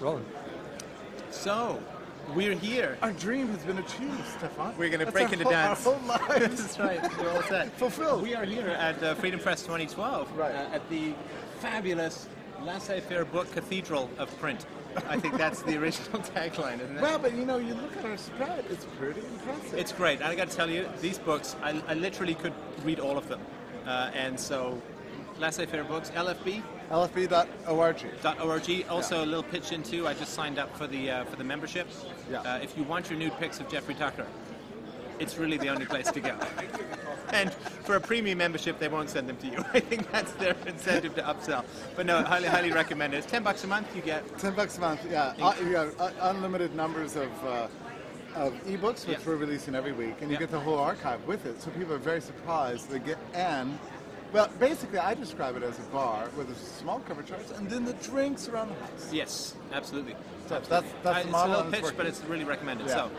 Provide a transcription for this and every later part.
Rolling. So, we're here. Our dream has been achieved, Stefan. We're going to break into whole- dance. Our whole lives. That's right. We're all set. Fulfilled. We are here at uh, Freedom Fest 2012 Right. uh, at the fabulous Laissez-Faire Book Cathedral of Print. I think that's the original tagline, isn't it? Well, but you know, you look at our spread, it's pretty impressive. It's great. And I got to tell you, these books, I, I literally could read all of them. Uh, and so, Laissez-Faire Books, LFB, lfb.org. .org. Also, a little pitch into. I just signed up for the uh, for the membership. Yeah. Uh, if you want your nude pics of Jeffrey Tucker, it's really the only place to go. and for a premium membership, they won't send them to you. I think that's their incentive to upsell. But no, highly, highly recommend it. It's ten bucks a month. You get Ten bucks a month, yeah. Uh, you uh, unlimited numbers of uh, of ebooks, which Yeah. we're releasing every week, and you Yeah. get the whole archive with it. So people are very surprised. They get and well, basically, I describe it as a bar with a small cover charts, and then the drinks around the house. yes, absolutely. So that's that's I- the it's a model. little pitch, but it's really recommended. Yeah. So,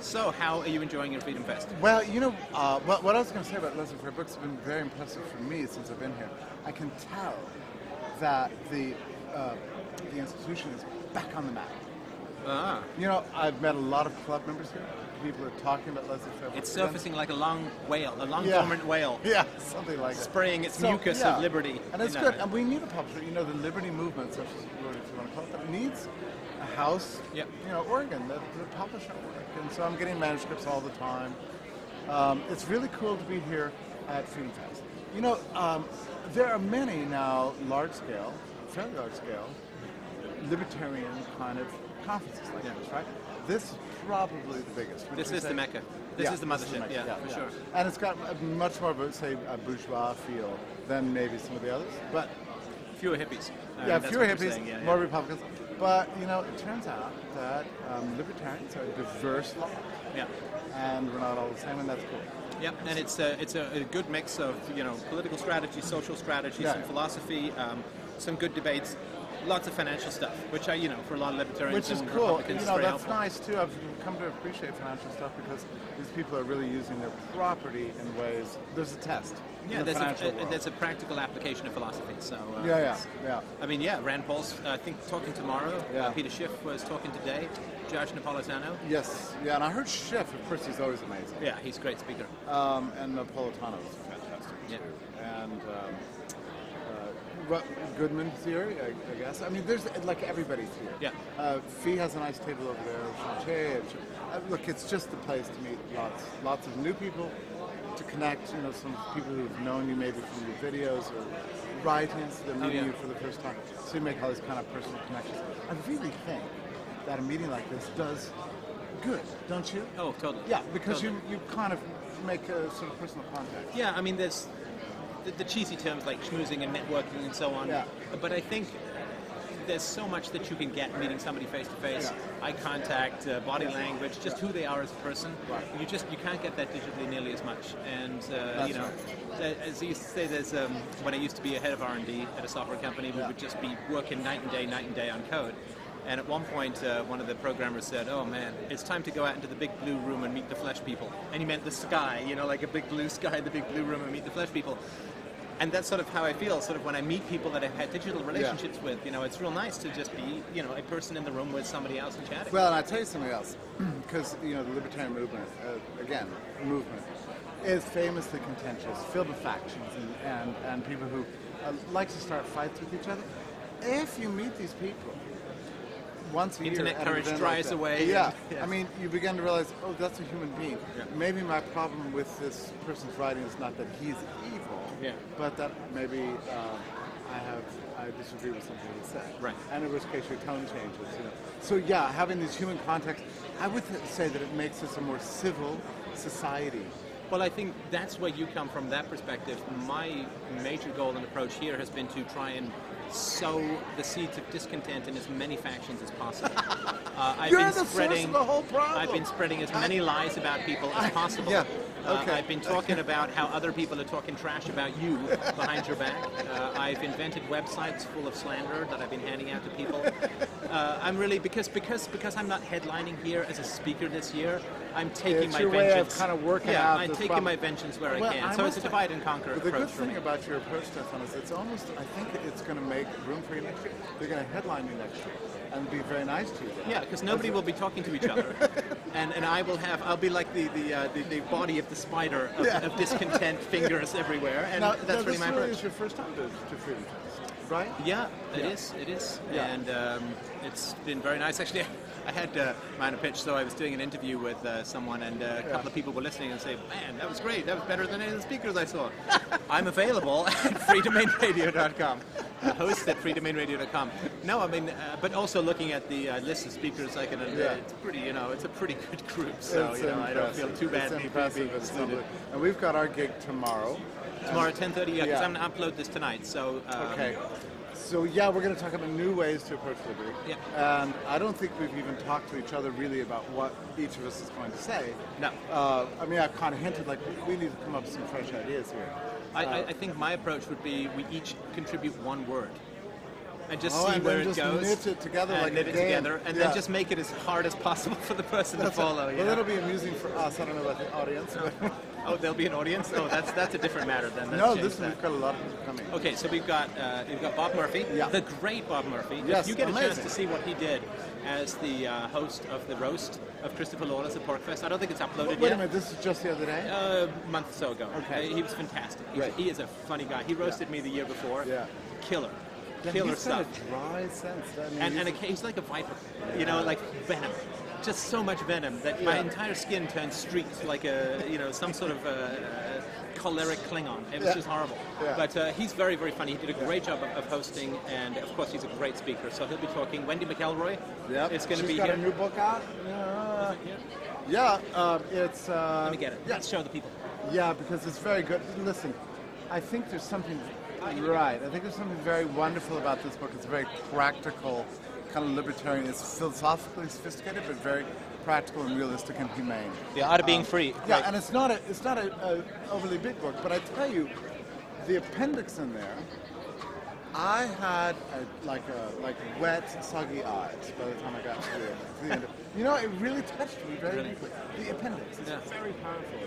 so how are you enjoying your Freedom Fest? Well, you know, uh, what, what I was going to say about Laissez-Faire Books has been very impressive for me since I've been here. I can tell that the uh, the institution is back on the map. Ah, You know, I've met a lot of club members here. People are talking about Books. it's surfacing like a long whale, a long Yeah. dormant whale, Yeah, something like that. spraying its So, mucus yeah. of liberty. And it's good. that. And we need a publisher. You know, the liberty movement, such as if you want to call it that, needs a house, Yep. you know, Oregon, that to publish our work. And so I'm getting manuscripts all the time. Um, it's really cool to be here at Freedom Fest. You know, um, there are many now large scale, fairly large scale, libertarian kind of conferences like Yeah. this, right? This is probably the biggest. This is the? Mecca. This Yeah, is the mothership, Mecca, yeah, for sure. And it's got a much more of a, say, a bourgeois feel than maybe some of the others. But Fewer hippies. Um, yeah, fewer hippies, saying, yeah, more. Republicans. But you know, it turns out that um, libertarians are a diverse lot, Yeah. and we're not all the same, and that's cool. Yep, and it's a, it's a, a good mix of you know political strategy, social strategy, Yeah. some philosophy, um, some good debates, lots of financial stuff, which I you know for a lot of libertarians Which is cool. You know, that's helpful. nice too. I've come to appreciate financial stuff because these people are really using their property in ways. There's a test. Yeah, the there's a, a, there's a practical application of philosophy. So uh, yeah, yeah, yeah. I mean, yeah, Rand Paul's uh, I think talking tomorrow. Yeah. Uh, Peter Schiff was talking today. Judge Napolitano. Yes, yeah, and I heard Schiff. Of course, he's always amazing. Yeah, he's a great speaker. Um, and Napolitano is fantastic Yeah. too. And um, uh, Goodman theory, I, I guess. I mean, there's like everybody's here. Yeah. Uh, FEE has a nice table over there. Uh, look, it's just the place to meet lots, lots of new people, to connect. You know, some people who've known you maybe from your videos or writings. They're meeting Oh, yeah. you for the first time, so you make all these kind of personal connections. I really think that a meeting like this does good, don't you? Oh, totally. Yeah, because Totally. you, you kind of make a sort of personal contact. Yeah, I mean, there's the, the cheesy terms like schmoozing and networking and so on. Yeah. But I think there's so much that you can get meeting somebody face to face. Eye contact, uh, body language, just who they are as a person. Right. You just you can't get that digitally nearly as much. And uh, you know, th- as you say, there's um, when I used to be a head of R&D at a software company, we Yeah. would just be working night and day, night and day on code. And at one point, uh, one of the programmers said, "Oh man, it's time to go out into the big blue room and meet the flesh people." And he meant the sky, you know, like a big blue sky, the big blue room, and meet the flesh people. And that's sort of how I feel. Sort of when I meet people that I've had digital relationships with, you know, it's real nice to just be, you know, a person in the room with somebody else and chatting. Well, and I tell you something else, because you know the libertarian movement, uh, again, movement, is famously contentious, filled with factions and and, and people who uh, like to start fights with each other. If you meet these people once a Internet year, an courage dries like away Yeah, and- yes. I mean, you begin to realize, oh, that's a human being. Yeah. Maybe my problem with this person's writing is not that he's evil, Yeah. but that maybe uh, I have I disagree with something he said. Right. And in which case your tone changes. You know. So yeah, having this human context, I would say that it makes us a more civil society. Well, I think that's where you come from that perspective. My major goal and approach here has been to try and sow the seeds of discontent in as many factions as possible. Uh, I've You're been the source spreading, of the whole problem. I've been spreading as many lies about people as possible. yeah, Uh, okay. I've been talking about how other people are talking trash about you behind your back. Uh, I've invented websites full of slander that I've been handing out to people. Uh, I'm really because because because I'm not headlining here as a speaker this year. I'm taking It's my your way of vengeance. kind of working yeah, out I'm taking problem. my vengeance where Well, I can. I so it's a divide and conquer But the approach good for thing me. about your approach, Stefan, is it's almost, I think it's going to make room for you next year. They're going to headline you next year and be very nice to you. Yeah, because nobody will be talking to each other, and and I will have I'll be like the the uh, the, the body of the spider of, Yeah. of discontent fingers everywhere, and Now, that's now, really this my approach. is your first time to, to Freedom right? Yeah, it Yeah. is. It is, Yeah. and um, it's been very nice. Actually, I had uh, minor pitch, so I was doing an interview with uh, someone, and uh, a couple Yeah. of people were listening and say, "Man, that was great. That was better than any of the speakers I saw." I'm available at freedomainradio.com. Uh, host at freedomainradio.com. No, I mean, uh, but also looking at the uh, list of speakers, I can. Yeah. It's pretty, you know, it's a pretty good group. So It's you know, I don't feel too bad It's being, impressive. being It's excluded. And we've got our gig tomorrow. Tomorrow 10:30. Yeah, because Yeah. I'm gonna upload this tonight. So. Um, Okay. So yeah, we're going to talk about new ways to approach liberty. Yeah. And I don't think we've even talked to each other really about what each of us is going to say. No. Uh, I mean, I've kind of hinted like we- need to come up with some fresh ideas here. I, Uh, I, I think my approach would be we each contribute one word. And just Oh, see and where it just goes. knit it together and like knit it game. together, and Yeah. then just make it as hard as possible for the person That's to follow. you Well, know? that'll be amusing for us. I don't know about the audience. Oh, there'll be an audience. Oh, that's that's a different matter then. Let's no, this that. we've got a lot of people coming. Okay, so we've got uh, we've got Bob Murphy, Yeah. the great Bob Murphy. Yes, if you get a chance to see what he did as the uh, host of the roast of Christopher Lawless at PorcFest, I don't think it's uploaded Wait yet. Wait a minute, this is just the other day? Uh, a month or so ago. Okay. Uh, he was fantastic. Right. He is a funny guy. He roasted me the year before. Yeah. Killer. Yeah, Killer he's stuff. a dry sense. I mean, and, and he's- a, he's like a viper, you know, like venom. Just so much venom that my entire skin turned streaked like a, you know, some sort of uh, uh, choleric Klingon. It was Yeah. just horrible. Yeah. But uh, he's very, very funny. He did a great job of, of hosting, and of course, he's a great speaker. So he'll be talking. Wendy McElroy Yep. is going to She's be got here. a new book out. Yeah, Yeah. yeah um, it's. Uh, Let me get it. Yeah, Let's show the people. yeah, because it's very good. Listen, I think there's something right. I think there's something very wonderful about this book. It's very practical, kind of libertarian. It's philosophically sophisticated, but very practical and realistic and humane. The art of being um, free. Yeah, Right. and it's not a it's not a, a overly big book, but I tell you, the appendix in there, I had a, like a like wet, soggy eyes by the time I got to the, the end. Of, you know, it really touched me very Really? deeply. The appendix is Yeah. very powerful,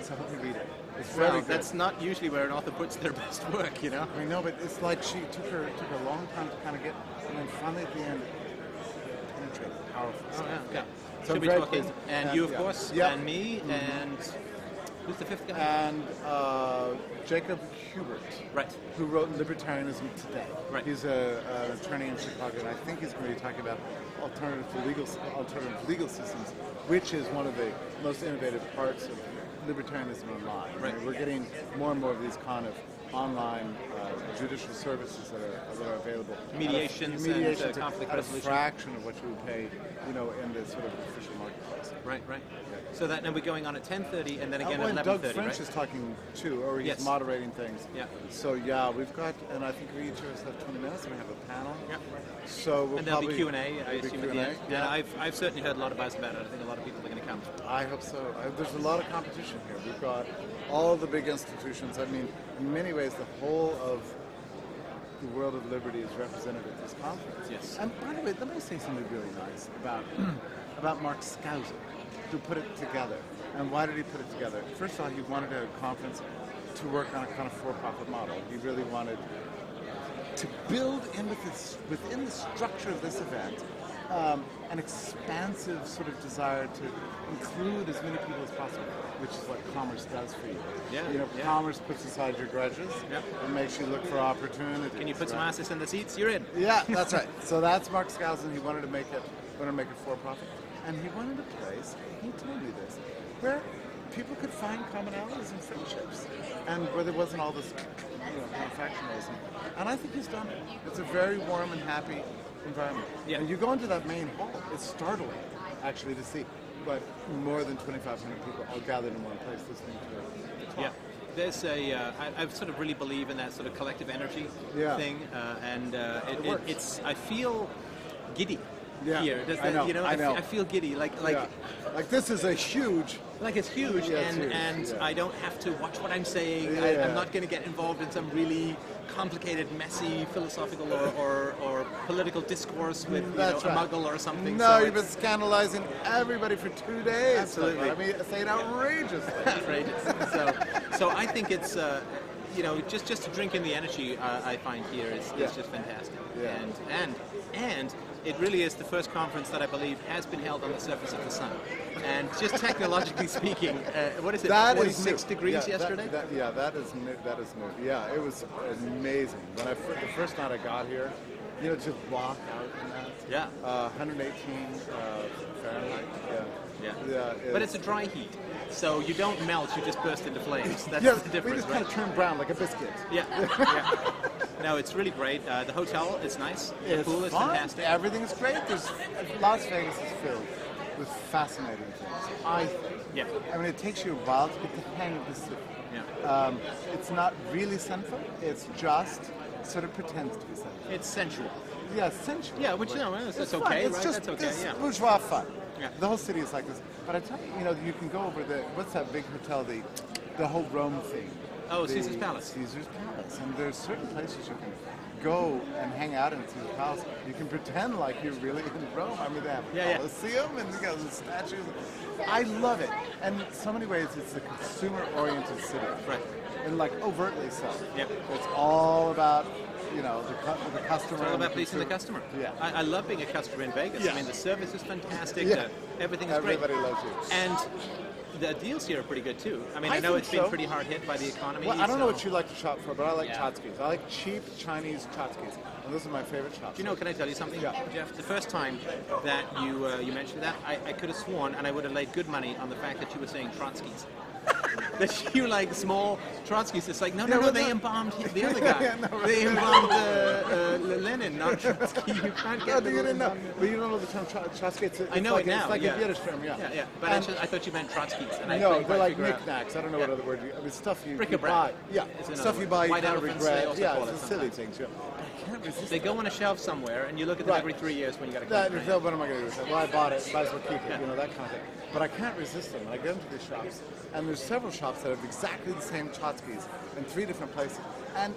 so I hope you read it. It's good. that's not usually where an author puts their best work, you know. I know, but it's like she took her took her a long time to kind of get, and then finally at the end, it penetrated, powerful. Oh, stuff. yeah. yeah. So Should talking? And Yeah, you, of yeah. course, Yeah. and me, and who's the fifth guy? And uh, Jacob Huebert. right. who wrote Libertarianism Today. Right. He's a, an attorney in Chicago, and I think he's going to be talking about alternative legal alternative legal systems, which is one of the most innovative parts of libertarianism online. I mean, Right. we're getting more and more of these kind of online uh, judicial services that are, that are available. Mediations At a, and, uh, conflict at resolution. a fraction of what you would pay, you know, in the sort of official marketplace. Right, right. So that now we're going on at 10:30 and then again oh, at Doug 11:30, French right? is talking too, or he's Yes. moderating things. Yeah. So yeah, we've got, and I think we each of us have 20 minutes. and We have a panel. Yeah. So we'll And there'll probably be Q and A, I assume at the Q&A, end. Yeah. And I've, I've certainly heard a lot of buzz about it. I think a lot of people I hope so. I, there's a lot of competition here. We've got all the big institutions. I mean, in many ways, the whole of the world of liberty is represented at this conference. Yes. And by the way, let me say something really nice about about Mark Skousen, who put it together. And why did he put it together? First of all, he wanted a conference to work on a kind of for-profit model. He really wanted to build in with this, within the structure of this event um, an expansive sort of desire to include as many people as possible, which is what commerce does for you. Yeah, You know, yeah. commerce puts aside your grudges. Yep. It makes you look for opportunities. Can you put some right? asses in the seats? You're in. Yeah, that's right. So that's Mark Skousen. He wanted to make it, wanted to make it for profit, and he wanted a place. He told me this, where people could find commonalities and friendships, and where there wasn't all this, you know, factionalism. And I think he's done it. It's a very warm and happy environment. Yeah. And you go into that main hall. It's startling, actually, to see. But more than 2,500 people all gathered in one place listening to the talk. Yeah. There's a, uh, I, I sort of really believe in that sort of collective energy Yeah. thing, uh, and uh, it, It it, it's. I feel giddy Yeah, here. Does I know, You know, I know. I feel giddy. Like, like, yeah. like this is a huge like it's huge, Yeah, and huge, and yeah. I don't have to watch what I'm saying. I. I'm not going to get involved in some really complicated, messy philosophical or, or, or political discourse with you know, That's a muggle or something. No, so you've been scandalizing everybody for two days. Absolutely. I mean, saying outrageously. outrageous. so, so I think it's. Uh, you know, just just to drink in the energy uh, I find here is, is just fantastic, and and and It really is the first conference that I believe has been held on the surface of the sun. And just technologically speaking, uh, what is it? That is 46 new. degrees Yeah, yesterday. that- yeah, that is new. That is new. Yeah, it was amazing. When I the first night I got here, you know, just walk out in that. Yeah. Uh, 118 uh, Fahrenheit. Yeah. Yeah. Yeah. but it's a dry heat, so you don't melt; you just burst into flames. That's yeah, the we difference, just right? kind of turn brown like a biscuit. Yeah, yeah. No, it's really great. Uh, the hotel is nice. The It's pool is fun. fantastic. Everything's great. There's Las Vegas is filled with fascinating things. I think. Yeah, I mean, it takes you a while to get the hang of the city. yeah. Um, it's not really central. It's just sort of pretends to be central. It's sensual. Yeah, sensual. Yeah, which, you know, it's- it's fun. okay, It's right? just okay, yeah. bourgeois fun. Yeah. The whole city is like this. But I tell you, you know, you can go over the what's that big hotel? The the whole Rome thing. Oh, The Caesar's Palace. Caesar's Palace, and there's certain places you can go and hang out in Caesar's Palace. You can pretend like you're really in Rome. I mean, they have a Yeah, yeah. Colosseum and you got the statues. I love it. And in so many ways, it's a consumer-oriented city. Right. And like overtly so. Yep. It's all about, you know, the, cu- the customer. It's all about pleasing the customer. Yeah. I, I love being a customer in Vegas. Yeah. I mean, the service is fantastic. Yeah. The, everything is Everybody great. loves you. And the deals here are pretty good too. I mean, I, I know it's been pretty hard hit by the economy. Well, I don't know what you like to shop for, but I like Yeah. I like cheap Chinese tchotchkes. And those are my favorite shops. Do you know? Can I tell you something, Yeah. Jeff? The first time that you uh, you mentioned that, I, I could have sworn, and I would have laid good money on the fact that you were saying Trotskys. that you like small Trotskys. It's like no, no, Yeah, no. They no- embalmed the other guy. Yeah, no. They embalmed uh, uh, Lenin, not Trotsky. You can't No, get. you the- didn't know. But you don't know the term tchotchke. It's, a- I it's know like it now. It's like yeah. a Yiddish term, yeah. Yeah, yeah. But I, And- just, I thought you meant Trotskys, and I no, they're like knickknacks. I don't know what other word. You, I mean, stuff you, you buy. Yeah, stuff you buy. You of regret. Yeah, it's it silly things. Yeah. But I can't resist. They go on a shelf somewhere, and you look at them Right. every three years when you got to That, come. no, what am I going to do with it? Well, I bought it, might as well keep it, Yeah. you know, that kind of thing. But I can't resist them. I go into these shops, and there's several shops that have exactly the same tchotchkes in three different places. And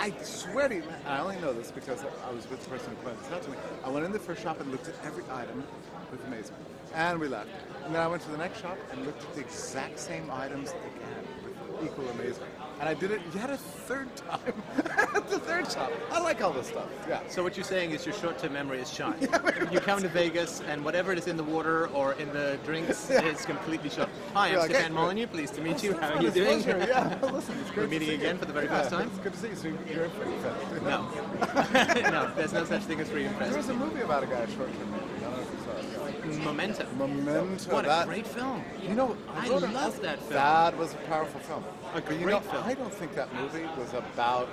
I swear to you, I only know this because I was with the person who pointed this out to me. I went in the first shop and looked at every item with amazement. And we left. And then I went to the next shop and looked at the exact same items again with equal amazement. And I did it yet a third time the third shop. I like all this stuff. Yeah. So what you're saying is your short-term memory is shot. Yeah, you come to Vegas and whatever is in the water or in the drinks is completely shot. Hi, I'm like, Stefan hey, Molyneux. Pleased to meet you. How are you doing? Yeah, listen, it's great We're meeting again you. for the very Yeah, first time? It's good to see you. So you're a Freedom Fest. No, no, there's no such thing as free Freedom There was a movie about a guy short-term memory. I don't know if you saw it. yeah. Memento. Memento. What a great film. You know, I an- love that film. That was a powerful film. A But you great know, film. I don't think that movie was about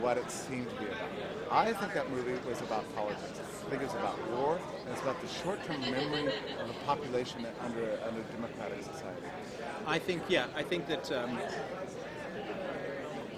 what it seemed to be about. I think that movie was about politics. I think it was about war, and it's about the short-term memory of a population under under democratic society. I think, yeah, I think that. Um,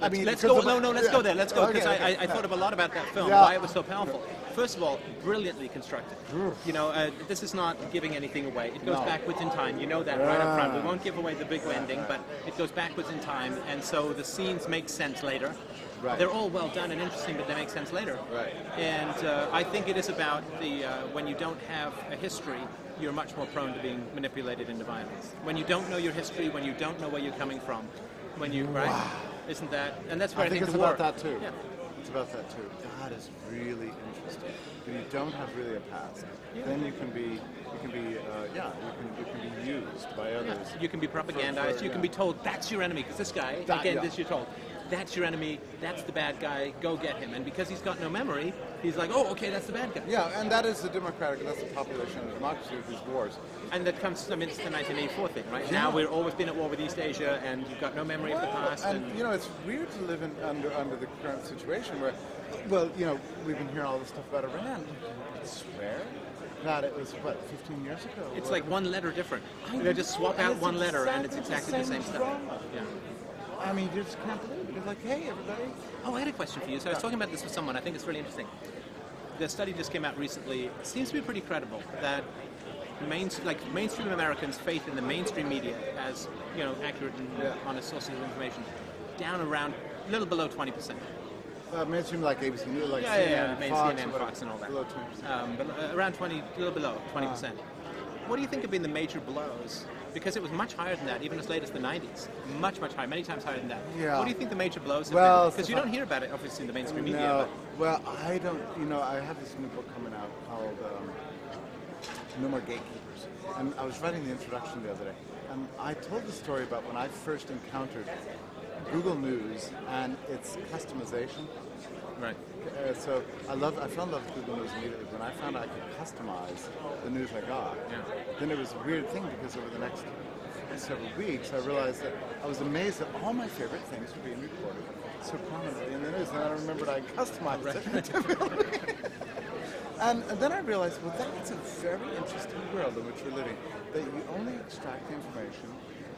I mean, let's go. No, no, let's yeah. go there. Let's go because Okay, I, okay, I, I thought of a lot about that film, Yeah. why it was so powerful. First of all, brilliantly constructed. You know, uh, this is not giving anything away. It goes No. backwards in time. You know that right up front. We won't give away the big ending, but it goes backwards in time, and so the scenes make sense later. Right. They're all well done and interesting, but they make sense later. Right. And uh, I think it is about the uh, when you don't have a history, you're much more prone to being manipulated into violence. When you don't know your history, when you don't know where you're coming from, when you right, isn't that? And that's where I, I think it's the about war- that too. Yeah. It's about that too. God is really. When you don't have really a past, then you can be, you can be, uh, yeah, you can, you can be used by Yeah, others. you can be propagandized. for- you can be told that's your enemy because this guy That- again, yeah. this you're told. That's your enemy. That's the bad guy. Go get him. And because he's got no memory, he's like, oh, okay, that's the bad guy. Yeah, and that is the democratic, that's the population of democracy with these wars. And that comes, I mean, it's the 1984 thing, right? Now we've always been at war with East Asia, and you've got no memory of the past. And And, you know, it's weird to live in under under the current situation where, well, you know, we've been hearing all this stuff about Iran. I swear that it was what 15 years ago. it's like one letter different. I They just swap out it's one letter, and it's exactly the the same same stuff. Yeah. I mean, you just can't believe it. It's like, hey, everybody. Oh, I had a question for you. So I was talking about this with someone. I think it's really interesting. The study just came out recently. It seems to be pretty credible that main, like mainstream Americans' faith in the mainstream media as you know accurate and Yeah. honest sources of information down around a little below 20 percent. Uh, mainstream like ABC News, like Yeah, yeah, CNN, yeah, main Fox, CNN, Fox, and all that. Below 20%. Um, but uh, around 20, a little below 20 percent. what do you think have been the major blows? Because it was much higher than that, even as late as the 90s. Much, much higher, many times higher than that. Yeah. What do you think the major blows have Well, been? Because you don't hear about it, obviously, in the mainstream media. No, well, I don't. You know, I have this new book coming out called um, "No More Gatekeepers," and I was writing the introduction the other day, and I told the story about when I first encountered Google News and its customization. Right. Uh, so I love. I fell in love with Google News immediately when I found out I could customize the news I got. Yeah. Then it was a weird thing because over the next several weeks, I realized that I was amazed that all my favorite things were being reported so prominently in the news, and I remembered I customized it. and, and then I realized, well, that's a very interesting world in which we're living. That you only extract the information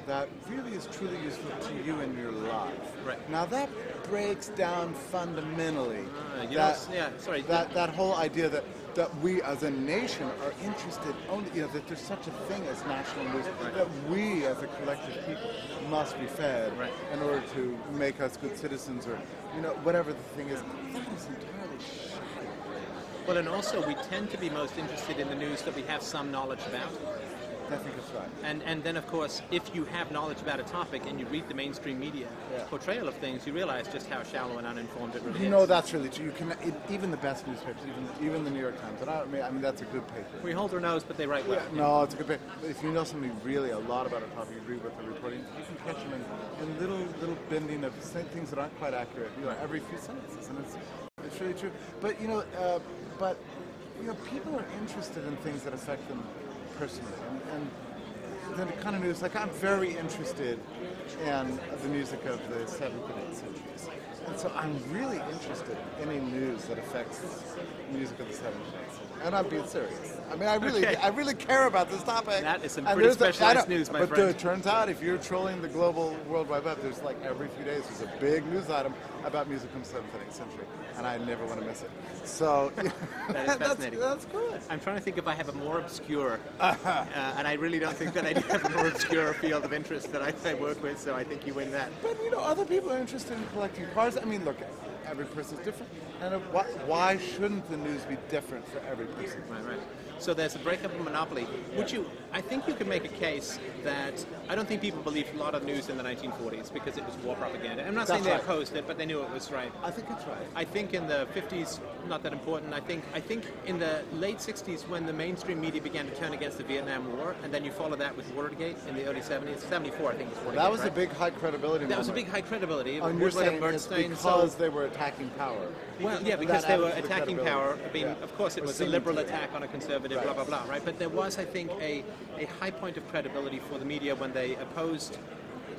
that really is truly useful to you in your life. Right. Now that breaks down fundamentally. Uh, that, know, yeah, sorry. That that whole idea that that we as a nation are interested only, you know, that there's such a thing as national news, that we as a collective people must be fed Right. in order to make us good citizens, or you know, whatever the thing is. That is entirely shocking. Well, and also we tend to be most interested in the news that we have some knowledge about. I think that's right. And, and then, of course, if you have knowledge about a topic and you read the mainstream media Yeah. portrayal of things, you realize just how shallow and uninformed it really You is. know that's really true. You can it, even the best newspapers, even even the New York Times, and I mean, I mean that's a good paper. we hold our nose, but they write well. No, it's a good paper. But if you know something really a lot about a topic, you agree with the reporting, you can catch them in, in little little bending of things that aren't quite accurate. You know, every few sentences, and it's it's really true. But you know, uh, but you know, people are interested in things that affect them personally, and. and the kind of news, like I'm very interested in the music of the seventh and eighth centuries, and so I'm really interested in any news that affects music of the seventh and eighth centuries. And I'm being serious. I mean, I really, Okay. I really care about this topic. That is some And pretty a- specialized know, news, my but friend. But it turns out if you're trolling the global World Wide Web, there's like every few days there's a big news item about music from the seventh and eighth century, and I never want to miss it. So That is fascinating. that's good. I'm trying to think if I have a more obscure, uh, and I really don't think that I do have a more obscure field of interest that I, I work with, so I think you win that. But you know, other people are interested in collecting cars. I mean, look, every person is different, and why, why shouldn't the news be different for every person? Right, right. So there's a breakup of monopoly. Would you? I think you could make a case that I don't think people believed a lot of news in the 1940s because it was war propaganda. I'm not saying they right. opposed it, but they knew it was right. I think it's right. I think in the 50s, not that important. I think I think in the late 60s, when the mainstream media began to turn against the Vietnam War, and then you follow that with Watergate in the early 70s, 74, I think was That was right? a big high credibility. That was a big high credibility. And you're saying Bernstein, because so- they were attacking power. well, yeah, because they were added to the attacking power. I mean, Yeah. of course, it was a liberal attack on a conservative, Right. blah blah blah, right? But there was, I think, a, a high point of credibility for the media when they opposed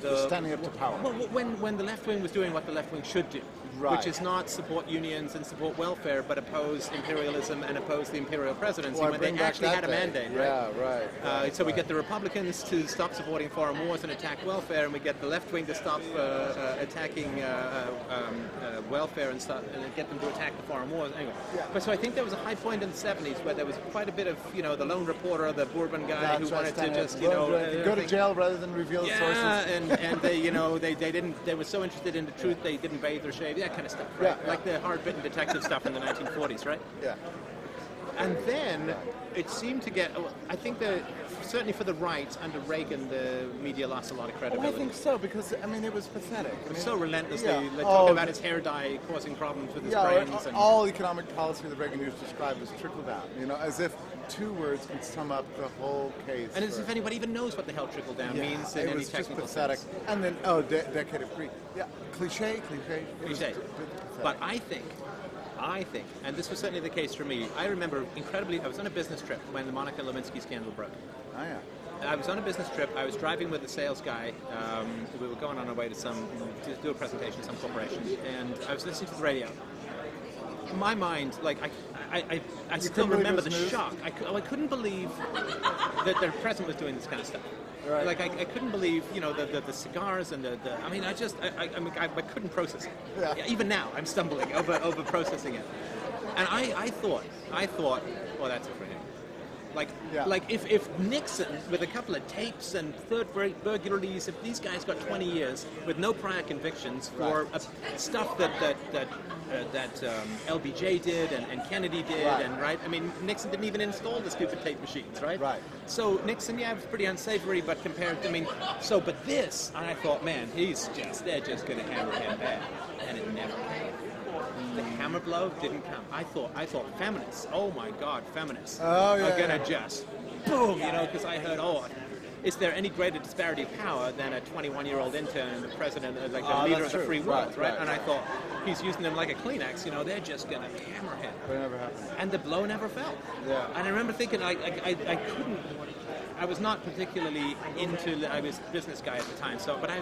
the Standing up to power. Well, when when the left wing was doing what the left wing should do, Right. which is not support unions and support welfare, but oppose imperialism and oppose the imperial presidency Well, when they actually had a mandate, right? Yeah, right. Uh, right, so we get the Republicans to stop supporting foreign wars and attack welfare, and we get the left wing to stop uh, uh, attacking uh, uh, um, uh, welfare and, and get them to attack the foreign wars. Anyway, Yeah. but so I think there was a high point in the 70s where there was quite a bit of you know the lone reporter, the Bourbon guy That's who wanted to just you know Go- to jail rather than reveal the yeah, sources. and, and they, you know, they, they didn't, they were so interested in the truth they didn't bathe or shave, that kind of stuff, right? Yeah, yeah. Like the hard-bitten detective stuff in the 1940s, right? Yeah. And then it seemed to get, I think that certainly for the right, under Reagan, the media lost a lot of Oh, I think so because I mean it was pathetic. I It was mean, so relentlessly, yeah. they Oh, talk about his hair dye causing problems with his Yeah, brains. all- and, all economic policy that Reagan used to describe was trickle down. You know, as if two words can sum up the whole case. and as if anybody even knows what the hell trickle down Yeah, means in it any was just technical pathetic. sense. And then, oh, de- decade of greed. Yeah, cliche, cliche. Cliche. But I think, I think, and this was certainly the case for me, I remember incredibly, I was on a business trip when the Monica Lewinsky scandal broke. oh yeah. I was on a business trip. I was driving with a sales guy. Um, we were going on our way to some to do a presentation to some corporation, and I was listening to the radio. In my mind, like I, I, I, I still couldn't believe it remember the news? shock. I, cou- oh, I couldn't believe that their president was doing this kind of stuff. Right. Like I, I couldn't believe, you know, the, the, the cigars and the, the. I mean, I just, I, I, I, mean, I, I couldn't process it. Yeah. Even now, I'm stumbling over over processing it. And I, I thought, I thought, well, that's it for him. Like, Yeah. like if, if Nixon, with a couple of tapes and third rate burglaries, if these guys got 20 years with no prior convictions for Right. uh, stuff that that that, uh, that um, LBJ did and, and Kennedy did, Right. and right, I mean Nixon didn't even install the stupid tape machines, right? Right. So Nixon, yeah, was pretty unsavory, but compared, to, I mean, so but this, I thought, man, he's just, they're just going to hammer him bad, and it never. The hammer blow didn't come. I thought, I thought feminists. Oh my God, feminists Oh, yeah, are gonna yeah. just boom, you know, because I heard, oh, is there any greater disparity of power than a 21-year-old intern, the president, uh, like the Oh, leader of the true. free world, Right, right? right. And I thought he's using them like a Kleenex. You know, they're just gonna hammer him But it never happened. and the blow never fell. Yeah. And I remember thinking, I, I, I, couldn't, I was not particularly into, I was a business guy at the time, so, but I,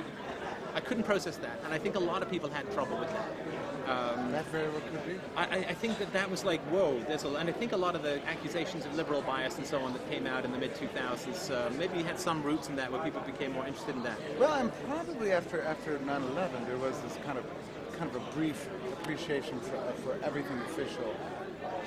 I couldn't process that, and I think a lot of people had trouble with that. That very well could be. I, I- think that that was like, whoa, there's a, and I think a lot of the accusations of liberal bias and so on that came out in the mid 2000s uh, maybe had some roots in that, where people became more interested in that. Well, and probably after after 9/11, there was this kind of kind of a brief appreciation for, uh, for everything official,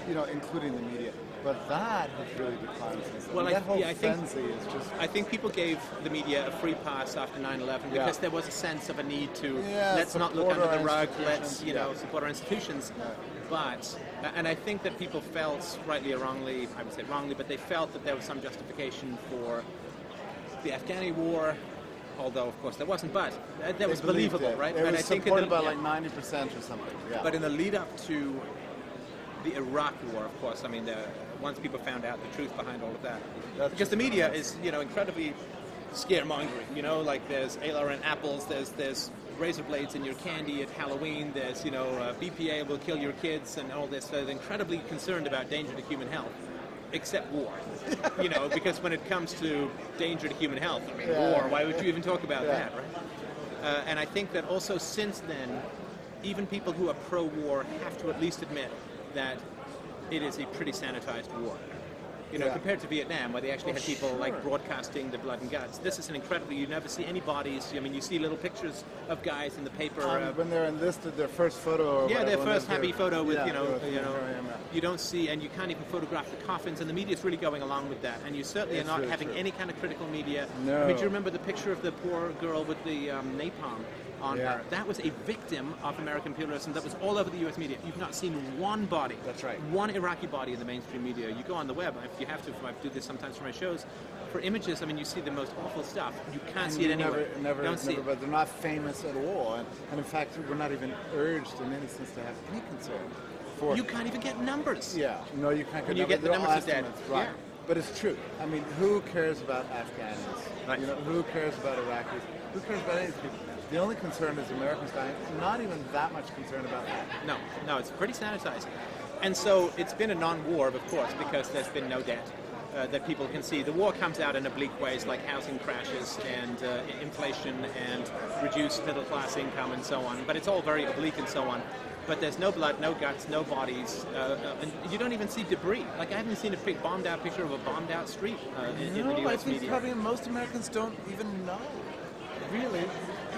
you know, including the media. But that has really declined since then. Well, I- that whole yeah, I think- frenzy is just. I think people gave the media a free pass after 9/11 Yeah. because there was a sense of a need to Yeah, let's not look under the rug, let's you know support our institutions. But and I think that people felt rightly or wrongly, I would say wrongly, but they felt that there was some justification for the Afghani war. Although of course there wasn't, but uh, that, that was believable, it. right? It and was I think supported the- by like 90% or something. Yeah. But in the lead up to the Iraq War, of course, I mean, the, once people found out the truth behind all of that, That's because the media is, you know, incredibly scaremongering. You know, like there's Alar and apples, there's there's razor blades in your candy at Halloween, there's you know uh, BPA will kill your kids and all this. So they're incredibly concerned about danger to human health. Except war, you know, because when it comes to danger to human health, I mean, Yeah. war. Why would you even talk about Yeah. that, right? Uh, and I think that also since then, even people who are pro-war have to at least admit that it is a pretty sanitized war. You know, Yeah. compared to Vietnam, where they actually Well, had people like broadcasting the blood and guts. This is an incredible. You never see any bodies. I mean, you see little pictures of guys in the paper. Um, uh, when they're enlisted, their first photo. Or yeah, their whatever, first happy photo with yeah, you know, you know, here I am, yeah. you don't see, and you can't even photograph the coffins, and the media's really going along with that, and you certainly It's are not really having true. any kind of critical media. I mean, do you remember the picture of the poor girl with the um, napalm on Yeah. her? That was a victim of American imperialism. That was all over the U.S. media. You've not seen one body. That's right. One Iraqi body in the mainstream media. You go on the web, if you have to. I do this sometimes for my shows. For images, I mean, you see the most awful stuff. You can't And see it anywhere. Never, never, don't see never, but they're not famous at all. And, and in fact, we're not even urged in any sense to have any concern for. You can't even get numbers. Yeah, no, you can't. When you get the they're numbers dead. right? Yeah. But it's true. I mean, who cares about Afghans? Right. You know, who cares about Iraqis? Who cares about any of these people? The only concern is Americans dying. Not even that much concern about that. No, no, it's pretty sanitized. And so it's been a non-war, of course, because there's been no debt uh, that people can see. The war comes out in oblique ways like housing crashes and uh, inflation and reduced middle class income and so on. But it's all very oblique and so on. But there's no blood, no guts, no bodies, uh, uh, and you don't even see debris. Like I haven't seen a big bombed out picture of a bombed out street uh, in, in the No, I think media. probably most Americans don't even know. Really,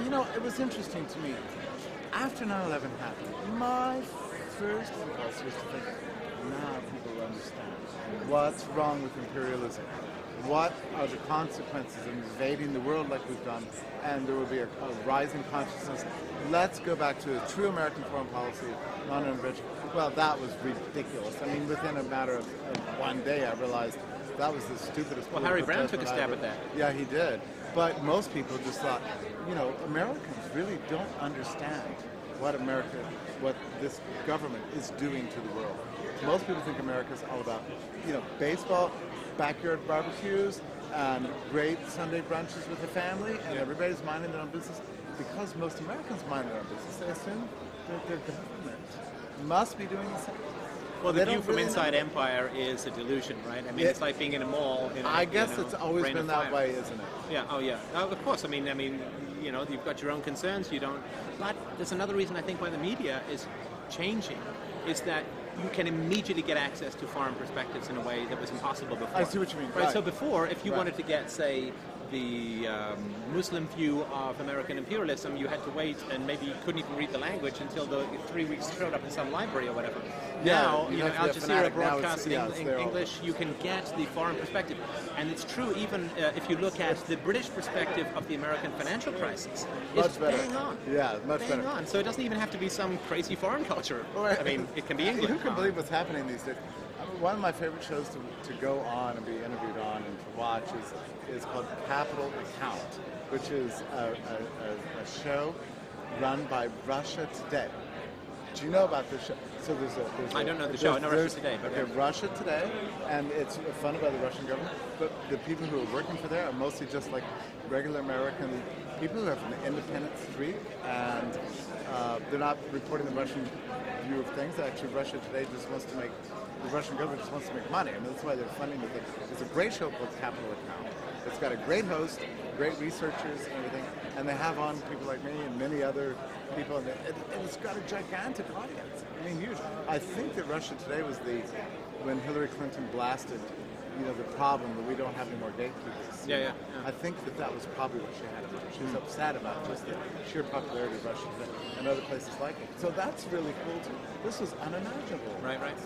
you know, it was interesting to me. After 9/11 happened, my first impulse was to think, now people understand what's wrong with imperialism. What are the consequences of invading the world like we've done? And there will be a, a rising consciousness. Let's go back to a true American foreign policy, non-intervention. Well, that was ridiculous. I mean, within a matter of, of one day, I realized that was the stupidest. Well, Harry Browne took a stab at that. Yeah, he did. But most people just thought, you know, Americans really don't understand what America, what this government is doing to the world. Most people think America is all about, you know, baseball, backyard barbecues, and great Sunday brunches with the family, and everybody's minding their own business. Because most Americans mind their own business, they assume that their government must be doing the same. Well, the view from really inside know. Empire is a delusion, right? I mean, It- it's like being in a mall. In a, I you guess know, it's always been that way, isn't it? Yeah. Oh, yeah. Uh, of course. I mean, I mean, you know, you've got your own concerns. You don't. But there's another reason I think why the media is changing is that you can immediately get access to foreign perspectives in a way that was impossible before. I see what you mean. Right. Right. So before, if you Right. wanted to get, say, the um, Muslim view of American imperialism, you had to wait and maybe you couldn't even read the language until the three weeks showed up in some library or whatever. Yeah, now, you you know, Al Jazeera fanatic. Now it's- broadcasts in yeah, Eng- in English, you can get the foreign perspective. And it's true even uh, if you look at the British perspective of the American financial crisis. Much it's better. bang on. Yeah, much bang better. on. So it doesn't even have to be some crazy foreign culture. Well, I mean, it can be English. Who can believe what's happening these days? One of my favorite shows to, to go on and be interviewed on and to watch is, is called Capital Account, which is a, a, a, a show run by Russia Today. Do you know about this show? So there's a. There's I don't know the show. I know Russia Today, but okay, yeah. Russia Today, and it's funded by the Russian government. But the people who are working for there are mostly just like regular American people who have an independent streak, and uh, they're not reporting the Russian view of things. Actually, Russia Today just wants to make the Russian government just wants to make money. I mean, that's why they're funding the thing. It's a great show called Capital Account. It's got a great host, great researchers, and everything, and they have on people like me and many other people, and, it, and it's got a gigantic audience. I mean, huge. I think that Russia Today was the when Hillary Clinton blasted, you know, the problem that we don't have any more gatekeepers. Yeah, yeah, yeah. I think that that was probably what she had. mind. She was hmm. upset about just the sheer popularity of Russia Today and other places like it. So that's really cool too. This was unimaginable. Right, right.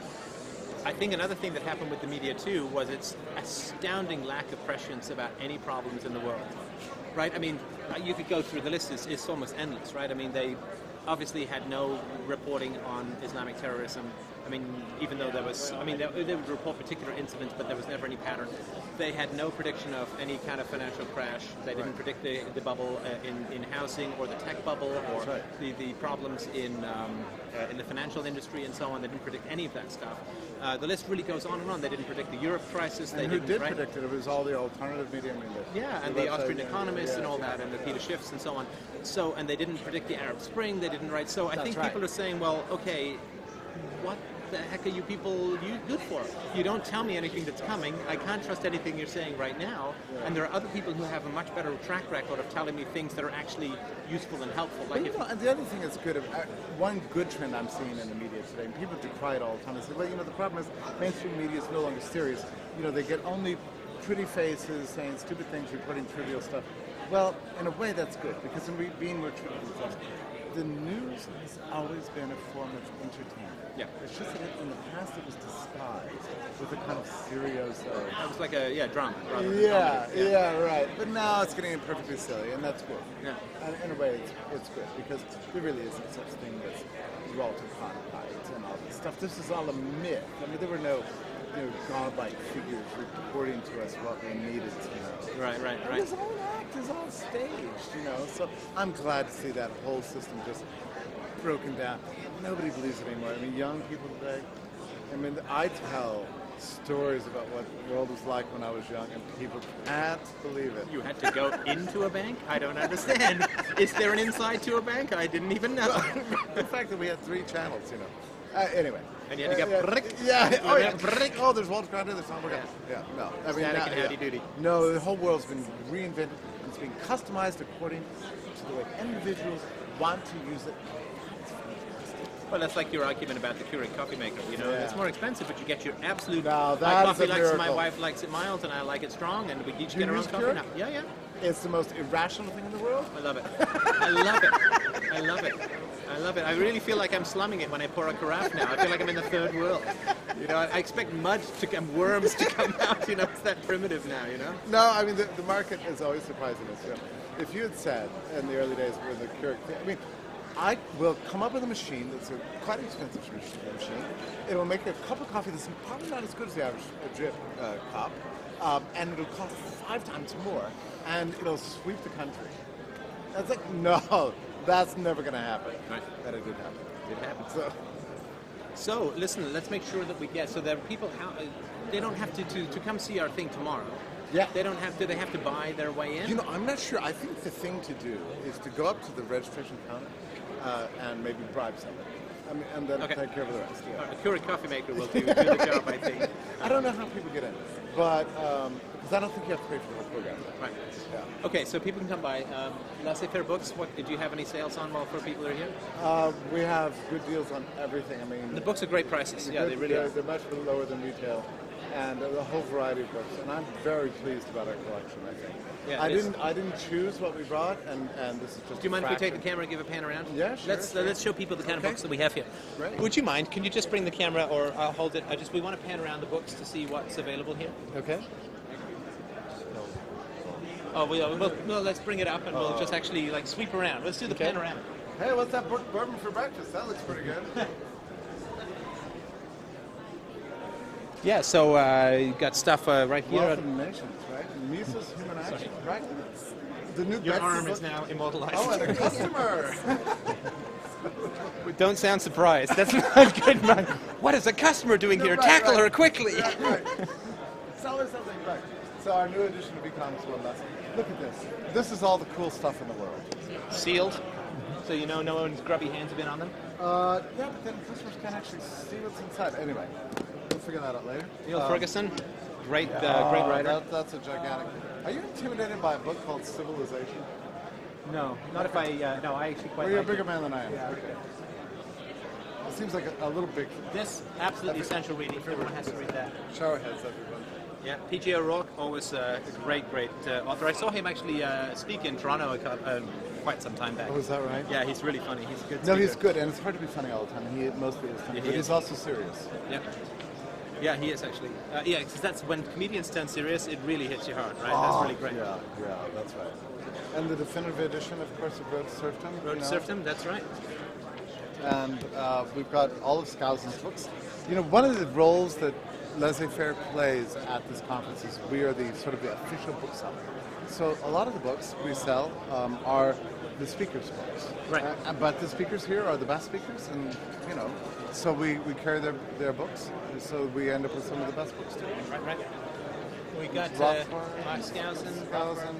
I think another thing that happened with the media too was its astounding lack of prescience about any problems in the world. Right? I mean, you could go through the list, it's, it's almost endless, right? I mean, they obviously had no reporting on Islamic terrorism. I mean, even though there was, I mean, they, they would report particular incidents, but there was never any pattern. They had no prediction of any kind of financial crash. They didn't predict the, the bubble uh, in, in housing or the tech bubble or right. the, the problems in, um, uh, in the financial industry and so on. They didn't predict any of that stuff. Uh, the list really goes on and on. They didn't predict the Europe crisis. They And who didn't, did right? predict it? It was all the alternative media. I Yeah, and the the Austrian economists yeah, and all yeah. that, and the Peter Schiffs and so on. So, and they didn't predict the Arab Spring. They didn't write. So, I That's think right. people are saying, well, okay, what the heck are you people good for? You don't tell me anything that's coming. I can't trust anything you're saying right now. And there are other people who have a much better track record of telling me things that are actually useful and helpful. Like you know, and the other thing that's good, uh, one good trend I'm seeing in the media today, and people decry it all the time. Say, well, you know, the problem is mainstream media is no longer serious. You know, they get only pretty faces saying stupid things, reporting trivial stuff. Well, in a way, that's good because in re- being more truthful, the news has always been a form of entertainment. Yeah. It's just that in the past it was disguised with a kind of serioso. it uh, was like a yeah drama rather than Yeah, yeah, right. But now it's getting perfectly silly, and that's good. Yeah. And in a way, it's, it's good because there really isn't such a thing as Walter Cronkite and all this stuff. This is all a myth. I mean, there were no, you know, godlike figures reporting to us what we needed to know. Right, right, right. Act, was all staged, you know. So I'm glad to see that whole system just broken down. Nobody believes it anymore. I mean, young people today. I mean, I tell stories about what the world was like when I was young, and people can't believe it. You had to go into a bank? I don't understand. Is there an inside to a bank? I didn't even know. the fact that we had three channels, you know. Uh, anyway. And you had to Uh, go yeah, brick. Yeah. Oh, yeah. Brick. Oh, there's Walter Cronkite. There's Tom. Yeah. No. I mean, Static and yeah. Howdy Doody. No, the whole world's been reinvented. It's being customized according to the way individuals want to use it. Well, that's like your argument about the Keurig coffee maker. You know, Yeah. it's more expensive, but you get your absolute. Now, my coffee a likes it, my wife likes it mild, and I like it strong, and we each Do get our own coffee now. Yeah, yeah. It's the most irrational thing in the world. I love it. I love it. I love it. I love it. I really feel like I'm slumming it when I pour a carafe now. I feel like I'm in the third world. You know, I expect mud to come, worms to come out. You know, it's that primitive now. You know. No, I mean, the, the market is always surprising us. You know, if you had said in the early days with the Keurig, I mean, I will come up with a machine that's a quite expensive mach- machine. It will make a cup of coffee that's probably not as good as the average uh, drip uh, cup, um, and it'll cost five times more, and it'll sweep the country. That's like, no, that's never going to happen. Right. But it did happen. It. So, So listen, let's make sure that we get. So there are people. How, uh, they don't have to, to to come see our thing tomorrow. Yeah. They don't have. Do they have to buy their way in? You know, I'm not sure. I think the thing to do is to go up to the registration counter uh, and maybe bribe somebody. I mean, and then Okay. take care of the rest. Yeah. a Keurig coffee maker will do, do the job, I think. I don't know how people get in, but because I don't think you have to pay for the whole program. Right. Yeah. Okay, so people can come by. Um, Laissez-faire books. What did you have any sales on while for people are here? Uh, we have good deals on everything. I mean, The books are great prices. Yeah, they really they're, are. they're much lower than retail, and a whole variety of books. And I'm very pleased about our collection. I think. Yeah, I didn't. I didn't choose what we brought, and, and this is just. Do you mind if we take the camera and give a pan around? Yeah, sure, Let's sure. Uh, let's show people the kind Okay. of books that we have here. Great. Would you mind? Can you just bring the camera, or I'll hold it? I just we want to pan around the books to see what's available here. Okay. Oh, well, well, well let's bring it up and we'll just actually like sweep around. Let's do the Okay. panorama. Hey, what's that book? Bourbon for breakfast. That looks pretty good. Yeah, so uh, you got stuff uh, right here. Wealth of Nations, right? Mises Human Action, right? The new Your arm book. is now immortalized. Oh, and a customer. Don't sound surprised. That's not good, man. What is the customer doing here? Right, Tackle right. her quickly. Yeah, right. Sell her something, right? So our new edition of Economics One Lesson. Look at this. This is all the cool stuff in the world. Sealed, so you know no one's grubby hands have been on them. Uh, yeah, but then customers can't actually see what's inside. Anyway, we'll figure that out later. Niall Um, Ferguson, great, uh, great oh, writer. That, that's a gigantic. Are you intimidated by a book called Civilization? No, not if I. Uh, no, I actually quite Well, you're a bigger it. man than I am. Yeah. Okay. It seems like a, a little big. This absolutely essential reading. Everyone has to read that. Showerheads, everyone. Yeah, P.J. O'Rourke, always uh, a great, great uh, author. I saw him actually uh, speak in Toronto a uh, quite some time back. Oh, is that right? Yeah, he's really funny. He's a good. No, speaker. he's good, and it's hard to be funny all the time. He mostly is funny, Yeah, he but is. he's also serious. Yeah. Yeah, he is actually. Uh, yeah, because that's when comedians turn serious, it really hits you hard, right? that's really great. Yeah, yeah, that's right. And the definitive edition, of course, of Road to Serfdom. Road to? Serfdom, that's right. and uh, we've got all of Skousen's books. You know, one of the roles that Laissez-Faire plays at this conference is we are the sort of the official bookseller. So a lot of the books we sell um, are the speakers' books. Right. Uh, but the speakers here are the best speakers, and you know, so we, we carry their, their books, and so we end up with some of the best books too. Right, right. We got uh, Rothbard, Mark Skousen. Skousen.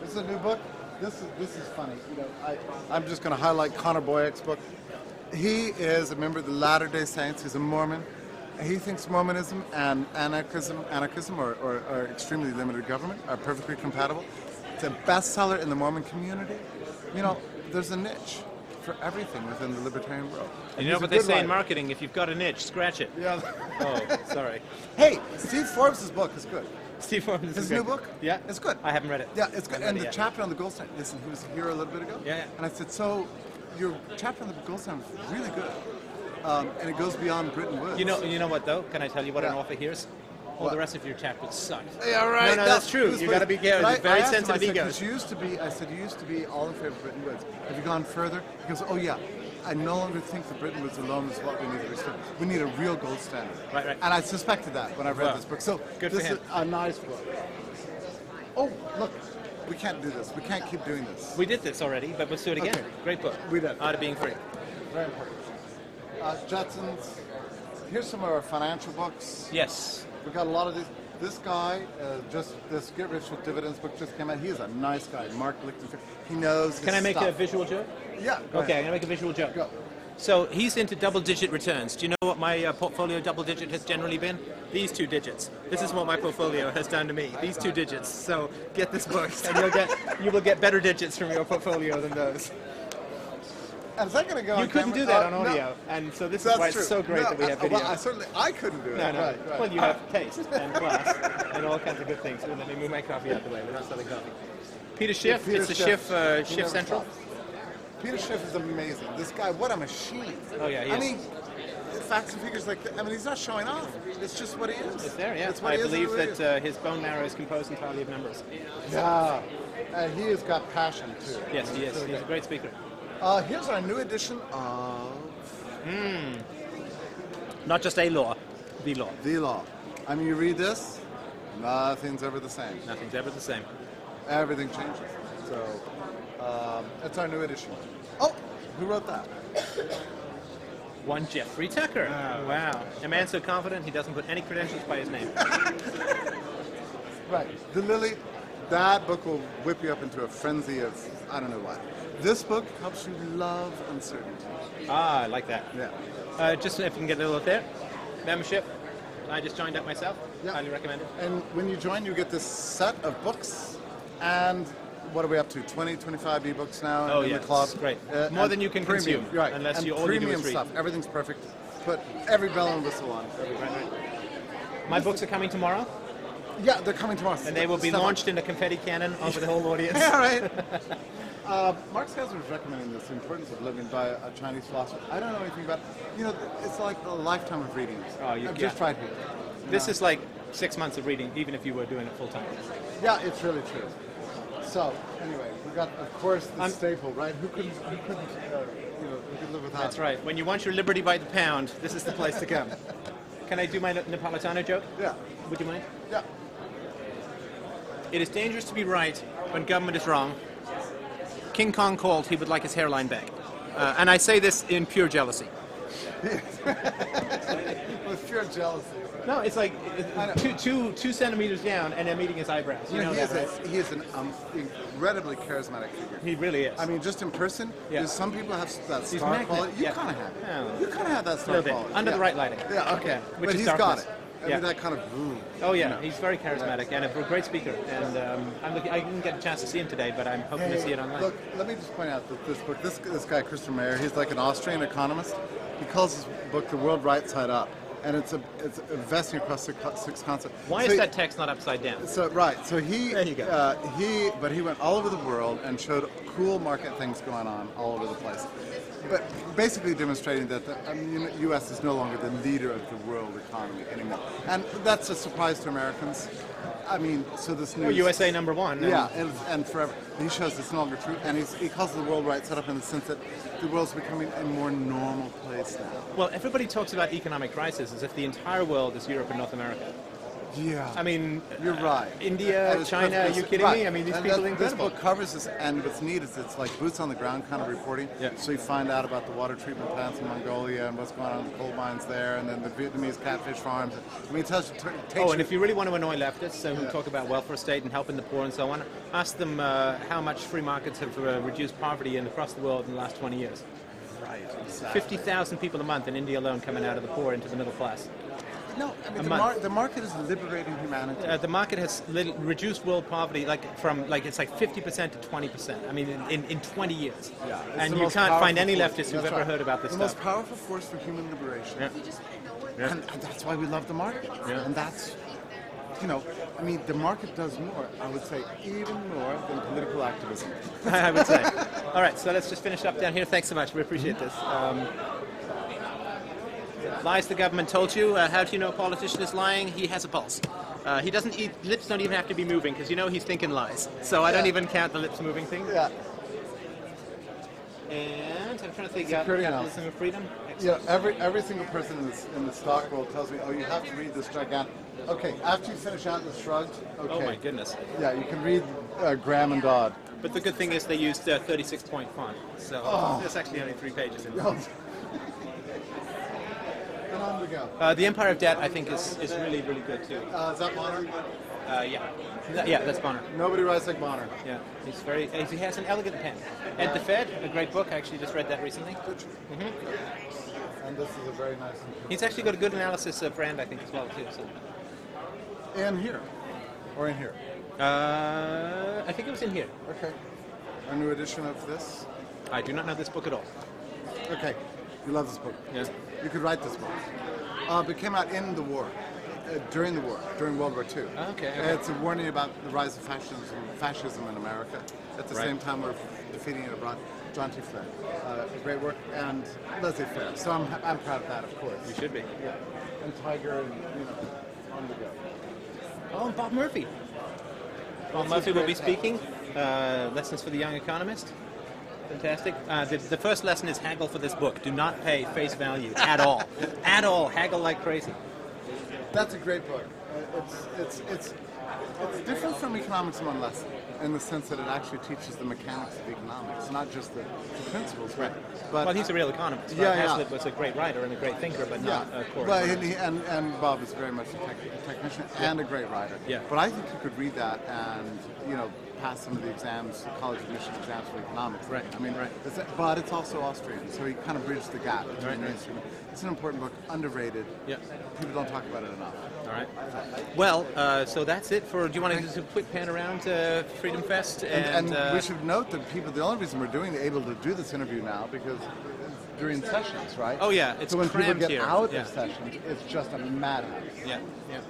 This is a new book. This is this is funny. You know, I I'm just going to highlight Connor Boyack's book. He is a member of the Latter Day Saints. He's a Mormon. He thinks Mormonism and anarchism, anarchism or, or, or extremely limited government are perfectly compatible. It's a bestseller in the Mormon community. You know, there's a niche for everything within the libertarian world. And You know He's a what they good say in marketing: if you've got a niche, scratch it. Yeah. Oh, sorry. hey, Steve Forbes' book is good. Steve Forbes. is His good. new book? Yeah, It's good. I haven't read it. Yeah, it's good. And the yet. chapter on the gold standard, listen, he was here a little bit ago. Yeah, yeah. And I said, so your chapter on the gold standard is really good. Um, and it goes beyond Bretton Woods. You know, you know what though? Can I tell you what an Yeah. author hears? All What? the rest of your chapters suck. Yeah, right. No, no, that's true. You was- gotta be careful. but I- It's very I him, sensitive I said, you used to be, I said, you used to be all in favor of Bretton Woods. Have you gone further? He goes, oh yeah. I no longer think that Bretton Woods alone is what we need to restore. We need a real gold standard. Right, right. And I suspected that when I read Well, this book. So good for this him. is a nice book. Oh, look, we can't do this. We can't keep doing this. We did this already, but let's do it again. Okay. Great book. We did. Out of Being Free. Very important. Uh, Judson's. Here's some of our financial books. Yes. We got a lot of these. This guy, uh, just this Get Rich with Dividends book just came out. He is a nice guy, Mark Lichtenstein. He knows. Can I make a visual joke? Yeah. Okay, I'm going to make a visual joke. Go. So he's into double-digit returns. Do you know what my uh, portfolio double-digit has generally been? These two digits. This is what my portfolio has done to me. These two digits. So get this book, and you'll get you will get better digits from your portfolio than those. And is that going to go You couldn't camera? do that Uh, on no. audio, and so this is That's why true. it's so great No, that we have uh, video. Well, I certainly I couldn't do it. no, no. Right, right. Well, you have taste and class and all kinds of good things. Well, let me move my coffee out of the way. We're not selling coffee. Peter Schiff. Peter it's the Schiff. Schiff uh, Schiff Central. stops. Peter Schiff is amazing. This guy, what a machine. Oh, yeah, he I is. mean, facts and figures like that. I mean, he's not showing off. It's just what he is. It's there, yeah. It's what I he believe that uh, his bone marrow is composed entirely of numbers. is. yeah. And he has got passion too. Yes, he is. He's a great speaker. Uh, here's our new edition of Not just a law, the law. The Law. I mean, you read this, nothing's ever the same. Nothing's ever the same. Everything changes. So, um, it's our new edition. Oh, who wrote that? One Jeffrey Tucker. wow. A man so confident he doesn't put any credentials by his name. Right. The Lily. That book will whip you up into a frenzy of I don't know what. This book helps you love uncertainty. ah, I like that. Yeah. Uh, just if you can get a little up there. Membership. I just joined up myself. Yeah. Highly recommend it. And when you join, you get this set of books and what are we up to? 20, 25 ebooks now Oh, in yeah, the club. it's great. Uh, More than you can premium, consume, right? unless and you- all you do is premium read. stuff. Everything's perfect. Put every bell and whistle on. Right, right. My books are coming tomorrow, Yeah, they're coming to tomorrow. and they will be Step up. launched in a confetti cannon over the whole audience. Yeah, right. uh, Mark Sazerac was recommending this, the importance of living by a Chinese philosopher. I don't know anything about. You know, it's like a lifetime of readings. Oh, you- I've yeah. just tried here. This is like six months of reading, even if you were doing it full time. Yeah, it's really true. So anyway, we got of course the I'm- staple, right? Who couldn't, who couldn't, uh, you know, who could live without? That's right. When you want your liberty by the pound, this is the place to come. Can I do my Napolitano joke? Yeah, Would you mind? yeah. It is dangerous to be right when government is wrong. King Kong called he would like his hairline back. Uh, and I say this in pure jealousy. With pure jealousy. No, it's like know. two, two, two centimeters down and they're meeting his eyebrows. You You know, know he, that, is right? a, he is an um, incredibly charismatic figure. He really is. I mean, just in person, Yeah. some people have that star quality. You yeah. kind of have it. Yeah. You kind of have that star quality. Under yeah. the right lighting. Yeah, okay. Which but is he's got it. I Yeah. mean, that kind of. Ooh. Oh yeah, he's very charismatic and a great speaker. And um, I'm looking, I didn't get a chance to see him today, but I'm hoping to see it online. Look, let me just point out that this book, this, this guy, Christopher Mayer, he's like an Austrian economist. He calls his book The World Right Side Up. And it's a it's investing across six, six concepts. Why So is that text not upside down? So right, so he There you go. Uh, he but he went all over the world and showed cool market things going on all over the place. But basically demonstrating that the I mean, U.S. is no longer the leader of the world economy anymore, and that's a surprise to Americans. I mean, so this news. Well, USA number one. and- Yeah, and, and forever. He shows it's no longer true, and he's, he calls the world right set up in the sense that the world's becoming a more normal place now. Well, everybody talks about economic crisis as if the entire world is Europe and North America. Yeah. I mean, You're right. India, China, are you kidding right. me? I mean, these And people that- are incredible. This book covers this, and what's neat is it's like boots on the ground kind of reporting. Yeah. So you find out about the water treatment plants in Mongolia and what's going on in the coal mines there, and then the Vietnamese catfish farms. I mean, it tells you. Oh, and you- if you really want to annoy leftists so who Yeah. talk about welfare state and helping the poor and so on, ask them uh, how much free markets have uh, reduced poverty in, across the world in the last 20 years. right, exactly. 50,000 people a month in India alone coming out of the poor into the middle class. No, I mean the, mar- the market is liberating humanity. Uh, the market has li- reduced world poverty like from like it's like 50% to 20%. I mean, in, in, in 20 years. Yeah, and you can't find powerful any force. leftists who've That's ever right. heard about this the stuff. most powerful force for human liberation. Yeah. Yeah. And, and that's why we love the market. Yeah. And that's, you know, I mean, the market does more, I would say, even more than political activism. I would say. All right, so let's just finish up down here. Thanks so much. We appreciate this. Um, lies the government told you. Uh, how do you know a politician is lying? He has a pulse. Uh, he doesn't. Eat, lips don't even have to be moving because you know he's thinking lies. So I don't even count the lips moving thing. Yeah. And I'm trying to think. Uh, Security capitalism and freedom. You know, every, every single person in, this, in the stock world tells me, oh, you have to read this gigantic. Okay, after you finish Atlas Shrugged, okay. Oh my goodness. Yeah, you can read uh, Graham and Dodd. But the good thing is they used uh, 36 point font, so Oh. there's actually only three pages in it. And on we go. Uh, the Empire of Debt, I think, is, is really, really good too. Uh, is that Bonner? Uh, yeah. Yeah, that's Bonner. Nobody writes like Bonner. Yeah, he's very. He has an elegant pen. End the Fed, a great book. I actually just read that recently. Mm-hmm. And this is a very nice He's actually got a good analysis of Rand, I think, as well too. So, And here. Or in here. uh, I think it was in here. Okay. A new edition of this. I do not know this book at all. Okay. You love this book. Yeah. You could write this book. Uh, but it came out in the war, uh, during the war, during World War II. Oh, okay, okay. It's a warning about the rise of fascism, fascism in America. At the Right. same time, we're defeating it abroad. John T. Flynn, uh, great work, and Laissez-Faire. So I'm, I'm proud of that, of course. You should be. Yeah. And Tiger, and you know, on the go. Oh, and Bob Murphy. Bob Murphy will be speaking. Uh, lessons for the young economist. Fantastic. Uh, the, the first lesson is haggle for this book. Do not pay face value at all. at all. Haggle like crazy. That's a great book. It's, it's, it's, it's different from Economics 1 lesson in the sense that it actually teaches the mechanics of economics, not just the, the principles. But, but well, he's a real economist. Yeah, yeah. Was a great writer and a great thinker, but yeah, not a core. but and, he, and, and Bob is very much a, tech, technician and a great writer. Yeah. But I think you could read that and you know pass some of the exams, the college admission exams for economics. Right, I mean, right. it's, but it's also Austrian, so he kind of bridged the gap between Right, right. mainstream. It's an important book, underrated. Yeah. People don't talk about it enough. All right. Well, uh, so that's it for. Do you want to do a quick pan around uh, Freedom Fest? And, and uh, we should note that people, the only reason we're doing able to do this interview now because during sessions, right? Oh, yeah, it's so when people get here, out yeah. of sessions, it's just a madhouse. Yeah, yeah.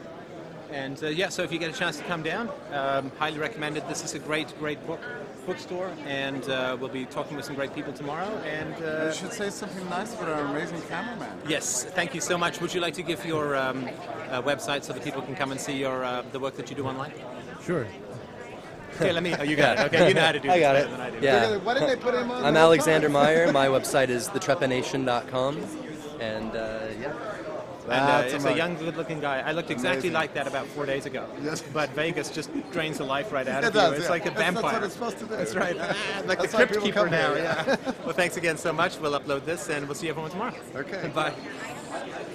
And uh, yeah, so if you get a chance to come down, um, highly recommended. This is a great, great book bookstore, and uh, we'll be talking with some great people tomorrow. And uh, You should say something nice about our amazing cameraman. yes, thank you so much. Would you like to give your um, uh, website so that people can come and see your uh, the work that you do online? Sure. Okay, let me. Oh, you got it. Okay, you know how to do I this got better it. than I do. Yeah. Why didn't they put him on? I'm Alexander? Meyer. My website is thetrepanation.com. And uh, yeah. And uh, That's it's a young, good-looking guy. I looked exactly Amazing. like that about four days ago. Yes. But Vegas just drains the life right out It of you. does, It's yeah. like a vampire. That's what it's supposed to do. That's right. Ah, like That's the crypt keeper now. here, Yeah. well, thanks again so much. We'll upload this, and we'll see everyone tomorrow. Okay. Bye.